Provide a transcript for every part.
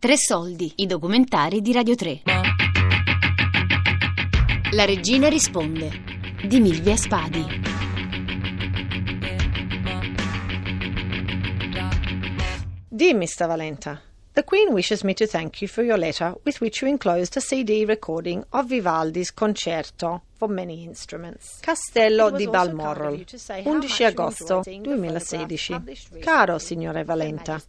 Tre soldi, i documentari di Radio 3. La regina risponde di Milvia Spadi. Dear Mr. Valenta, The Queen wishes me to thank you for your letter with which you enclosed a CD recording of Vivaldi's concerto for many instruments. Castello di Balmoral, 11 agosto 2016. Caro signore Valenta,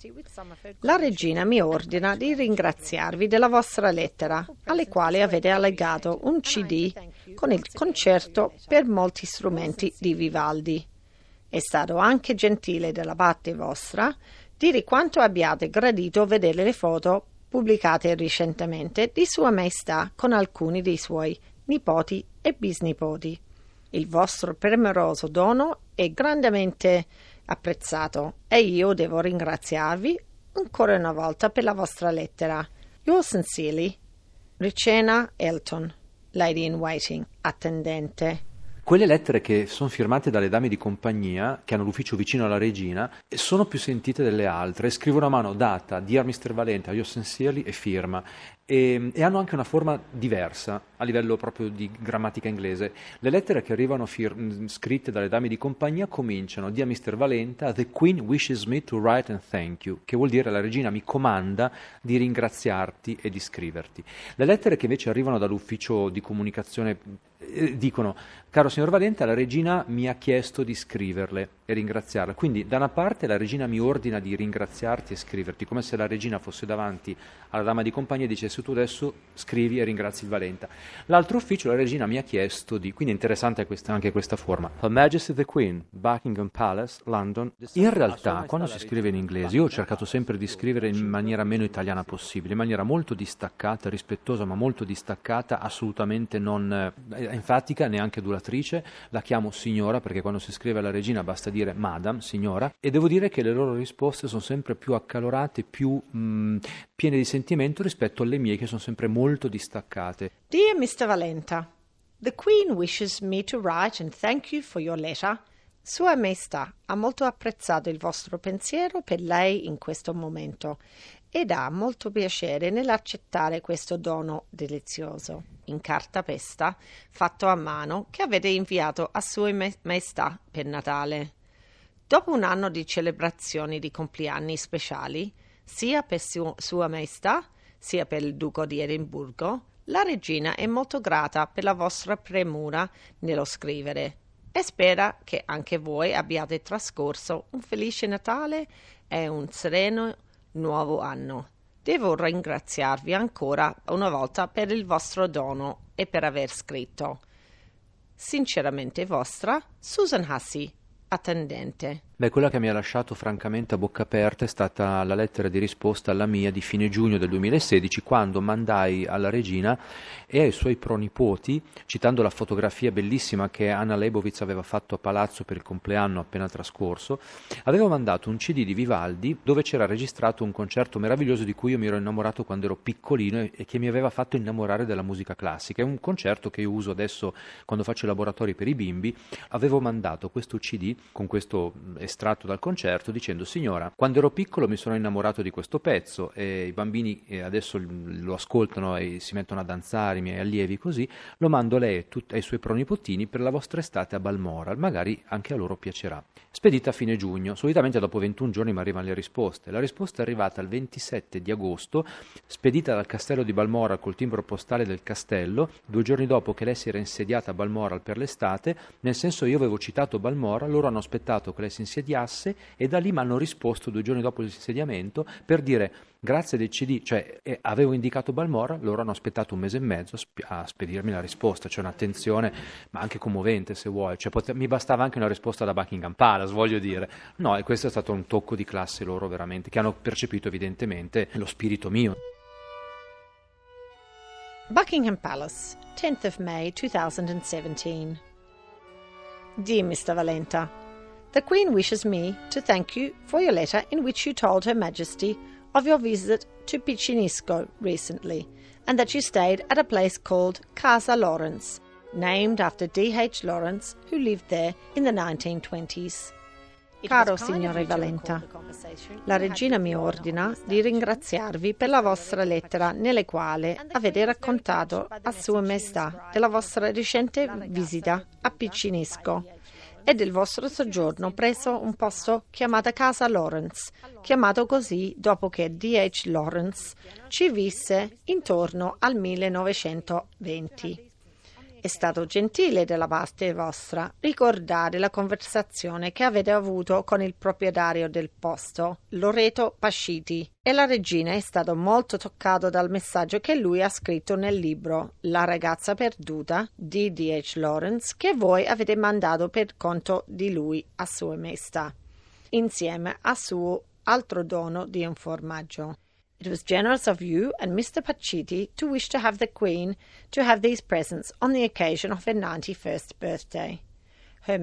la regina mi ordina di ringraziarvi della vostra lettera, alle quali avete allegato un CD con il concerto per molti strumenti di Vivaldi. È stato anche gentile della parte vostra dire quanto abbiate gradito vedere le foto pubblicate recentemente di Sua Maestà con alcuni dei suoi nipoti e bisnipoti. Il vostro premeroso dono è grandemente apprezzato e io devo ringraziarvi ancora una volta per la vostra lettera. Yours sincerely, Ricena Elton, Lady in Waiting, attendente. Quelle lettere che sono firmate dalle dame di compagnia, che hanno l'ufficio vicino alla regina, sono più sentite delle altre. Scrivono a mano data, Dear Mr. Valenta, io sincerely e firma. E, e, hanno anche una forma diversa a livello proprio di grammatica inglese. Le lettere che arrivano fir- scritte dalle dame di compagnia cominciano Dear Mr. Valenta, The Queen wishes me to write and thank you, che vuol dire la regina mi comanda di ringraziarti e di scriverti. Le lettere che invece arrivano dall'ufficio di comunicazione eh, dicono, caro signor Valenta, la regina mi ha chiesto di scriverle e ringraziarla. Quindi da una parte la regina mi ordina di ringraziarti e scriverti, come se la regina fosse davanti alla dama di compagnia e dicesse tu adesso scrivi e ringrazi il Valenta. L'altro ufficio la regina mi ha chiesto di, quindi è interessante questa, anche questa forma. Her Majesty the Queen, Buckingham Palace, London. In realtà quando si scrive in inglese io ho cercato sempre di scrivere in maniera meno italiana possibile, in maniera molto distaccata, rispettosa ma molto distaccata, assolutamente non eh, enfatica, neanche duratrice. La chiamo signora perché quando si scrive alla regina basta dire madam, signora, e devo dire che le loro risposte sono sempre più accalorate, più mh, mm, piene di sentimento rispetto alle mie che sono sempre molto distaccate. Dear Mr. Valenta, The Queen wishes me to write and thank you for your letter. Sua Maestà ha molto apprezzato il vostro pensiero per lei in questo momento ed ha molto piacere nell'accettare questo dono delizioso in cartapesta fatto a mano che avete inviato a Sua Maestà per Natale. Dopo un anno di celebrazioni di compleanni speciali, sia per su- Sua Maestà sia per il Duco di Edimburgo, la regina è molto grata per la vostra premura nello scrivere e spera che anche voi abbiate trascorso un felice Natale e un sereno nuovo anno. Devo ringraziarvi ancora una volta per il vostro dono e per aver scritto. Sinceramente vostra, Susan Hussey, attendente. Beh, quella che mi ha lasciato francamente a bocca aperta è stata la lettera di risposta alla mia di fine giugno del 2016, quando mandai alla regina e ai suoi pronipoti, citando la fotografia bellissima che Anna Leibovitz aveva fatto a palazzo per il compleanno appena trascorso, avevo mandato un CD di Vivaldi dove c'era registrato un concerto meraviglioso di cui io mi ero innamorato quando ero piccolino e che mi aveva fatto innamorare della musica classica. È un concerto che io uso adesso quando faccio i laboratori per i bimbi. Avevo mandato questo CD con questo estratto dal concerto dicendo signora, quando ero piccolo mi sono innamorato di questo pezzo e i bambini eh, adesso lo ascoltano e si mettono a danzare, i miei allievi così, lo mando a lei e tut- ai suoi pronipotini per la vostra estate a Balmoral, magari anche a loro piacerà. Spedita a fine giugno, solitamente dopo 21 giorni mi arrivano le risposte. La risposta è arrivata il 27 di agosto, spedita dal castello di Balmoral col timbro postale del castello, due giorni dopo che lei si era insediata a Balmoral per l'estate, nel senso io avevo citato Balmoral, loro hanno aspettato che lei si insediasse insediasse e da lì mi hanno risposto due giorni dopo l'insediamento per dire grazie del CD, cioè eh, avevo indicato Balmora, loro hanno aspettato un mese e mezzo a spedirmi la risposta, c'è cioè un'attenzione ma anche commovente se vuoi, cioè, pote- mi bastava anche una risposta da Buckingham Palace, voglio dire. No, e questo è stato un tocco di classe loro veramente, che hanno percepito evidentemente lo spirito mio. Buckingham Palace, 10th of May 2017. Dear Mr. Valenta, The Queen wishes me to thank you for your letter in which you told Her Majesty of your visit to Piccinisco recently, and that you stayed at a place called Casa Lawrence, named after D. H. Lawrence, who lived there in the 1920s. Caro signore Valenta, la regina mi ordina di ringraziarvi per la vostra lettera nella quale avete raccontato a Sua Maestà della vostra recente visita a Piccinisco e del vostro soggiorno presso un posto chiamato Casa Lawrence, chiamato così dopo che D.H. Lawrence ci visse intorno al 1920. È stato gentile della parte vostra ricordare la conversazione che avete avuto con il proprietario del posto, Loreto Pasciti, e la regina è stato molto toccato dal messaggio che lui ha scritto nel libro La ragazza perduta di D.H. Lawrence che voi avete mandato per conto di lui a Sua Maestà, insieme a suo altro dono di un formaggio. It was generous of you and Mr. Pacitti to wish to have the Queen to have these presents on the occasion of her 91st birthday. È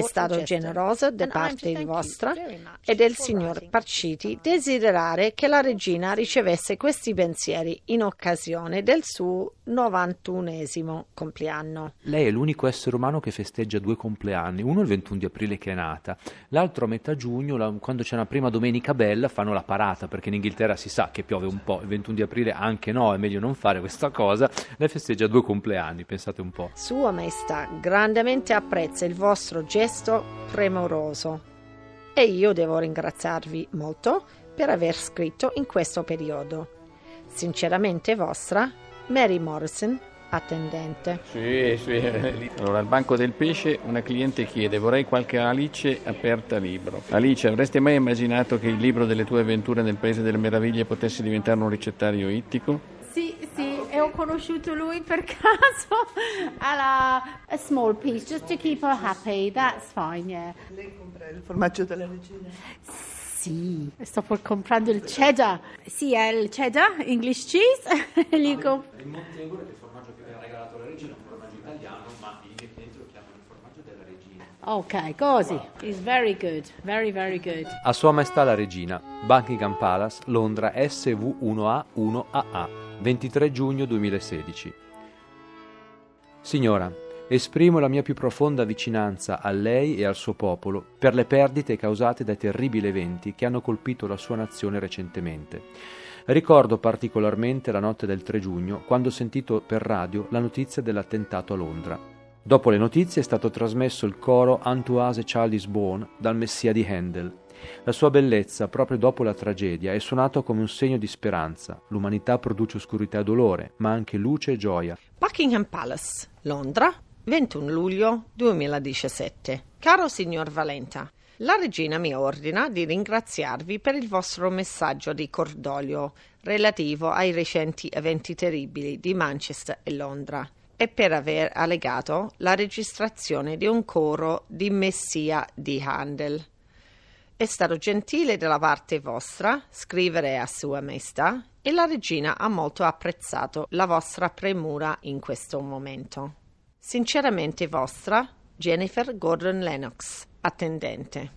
stato generoso da parte vostra e del signor Parciti desiderare che la regina ricevesse questi pensieri in occasione del suo 91esimo compleanno. Lei è l'unico essere umano che festeggia due compleanni, uno il 21 di aprile che è nata, l'altro a metà giugno, quando c'è una prima domenica bella, fanno la parata perché in Inghilterra si sa che piove un po', il 21 di aprile anche no, è meglio non fare questa cosa, lei festeggia due compleanni, pensate un po'. Sua Maestà grandemente apprezza il vostro gesto premuroso e io devo ringraziarvi molto per aver scritto in questo periodo. Sinceramente vostra, Mary Morrison, attendente. Sì, sì. Allora, al banco del pesce una cliente chiede: Vorrei qualche Alice aperta libro. Alice, avresti mai immaginato che il libro delle tue avventure nel Paese delle Meraviglie potesse diventare un ricettario ittico? Sì, sì, ho conosciuto lui per caso alla a small piece, just to keep her happy, that's fine, yeah. Lei compra il formaggio della regina? Sì, sto per comprando il cheddar. Sì, è il cheddar, English cheese. Gli comp- In Montegolo il formaggio che viene regalato alla regina è un formaggio italiano, ma miei clienti lo chiamano il formaggio della regina. ok, così. It's very good, very, very good. A Sua Maestà la Regina, Buckingham Palace, Londra SV1A1AA, 23 giugno 2016. Signora, esprimo la mia più profonda vicinanza a lei e al suo popolo per le perdite causate dai terribili eventi che hanno colpito la sua nazione recentemente. Ricordo particolarmente la notte del 3 giugno, quando ho sentito per radio la notizia dell'attentato a Londra. Dopo le notizie è stato trasmesso il coro Antoise is Born dal Messia di Handel. La sua bellezza, proprio dopo la tragedia, è suonato come un segno di speranza. L'umanità produce oscurità e dolore, ma anche luce e gioia. Buckingham Palace, Londra, 21 luglio 2017. Caro signor Valenta, la regina mi ordina di ringraziarvi per il vostro messaggio di cordoglio relativo ai recenti eventi terribili di Manchester e Londra e per aver allegato la registrazione di un coro di Messia di Handel. È stato gentile dalla parte vostra scrivere a Sua Maestà e la regina ha molto apprezzato la vostra premura in questo momento. Sinceramente vostra, Jennifer Gordon Lennox, attendente.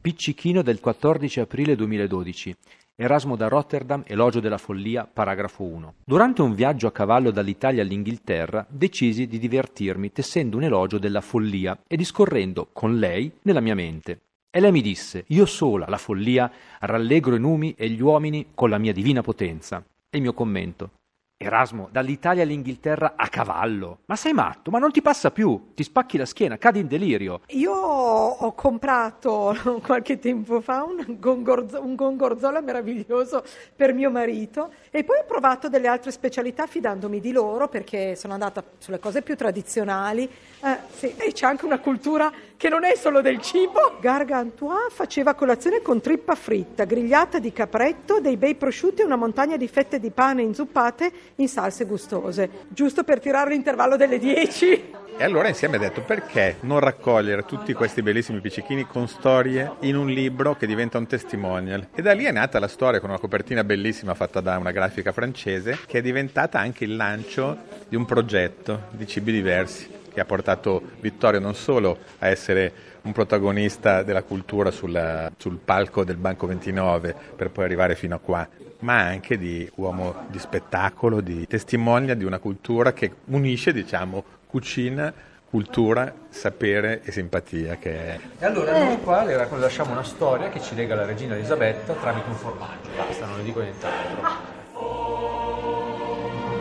Piccichino del 14 aprile 2012. Erasmo da Rotterdam, Elogio della follia, paragrafo 1. Durante un viaggio a cavallo dall'Italia all'Inghilterra, decisi di divertirmi tessendo un elogio della follia e discorrendo con lei nella mia mente. E lei mi disse: Io sola, la follia, rallegro i numi e gli uomini con la mia divina potenza. E il mio commento: Erasmo, dall'Italia all'Inghilterra a cavallo. Ma sei matto? Ma non ti passa più. Ti spacchi la schiena, cadi in delirio. Io ho comprato qualche tempo fa un, gongorzo- un gongorzola meraviglioso per mio marito e poi ho provato delle altre specialità fidandomi di loro perché sono andata sulle cose più tradizionali. Eh, sì, e c'è anche una cultura che non è solo del cibo. Gargantua faceva colazione con trippa fritta, grigliata di capretto, dei bei prosciutti e una montagna di fette di pane inzuppate in salse gustose, giusto per tirare l'intervallo delle 10. E allora insieme ha detto perché non raccogliere tutti questi bellissimi piccichini con storie in un libro che diventa un testimonial. E da lì è nata la storia con una copertina bellissima fatta da una grafica francese che è diventata anche il lancio di un progetto di cibi diversi che ha portato Vittorio non solo a essere un protagonista della cultura sulla- sul palco del Banco 29 per poi arrivare fino a qua, ma anche di uomo di spettacolo, di testimonia di una cultura che unisce, diciamo, cucina, cultura, sapere e simpatia che è. E allora noi qua le lasciamo una storia che ci lega alla regina Elisabetta tramite un formaggio. Basta, non le dico nient'altro.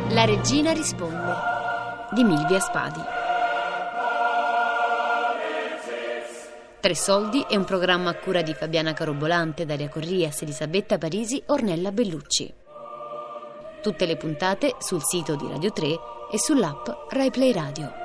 La regina risponde di Milvia Spadi. Tre soldi è un programma a cura di Fabiana Carobolante, Daria Corrias, Elisabetta Parisi, Ornella Bellucci. Tutte le puntate sul sito di Radio 3 e sull'app RaiPlay Radio.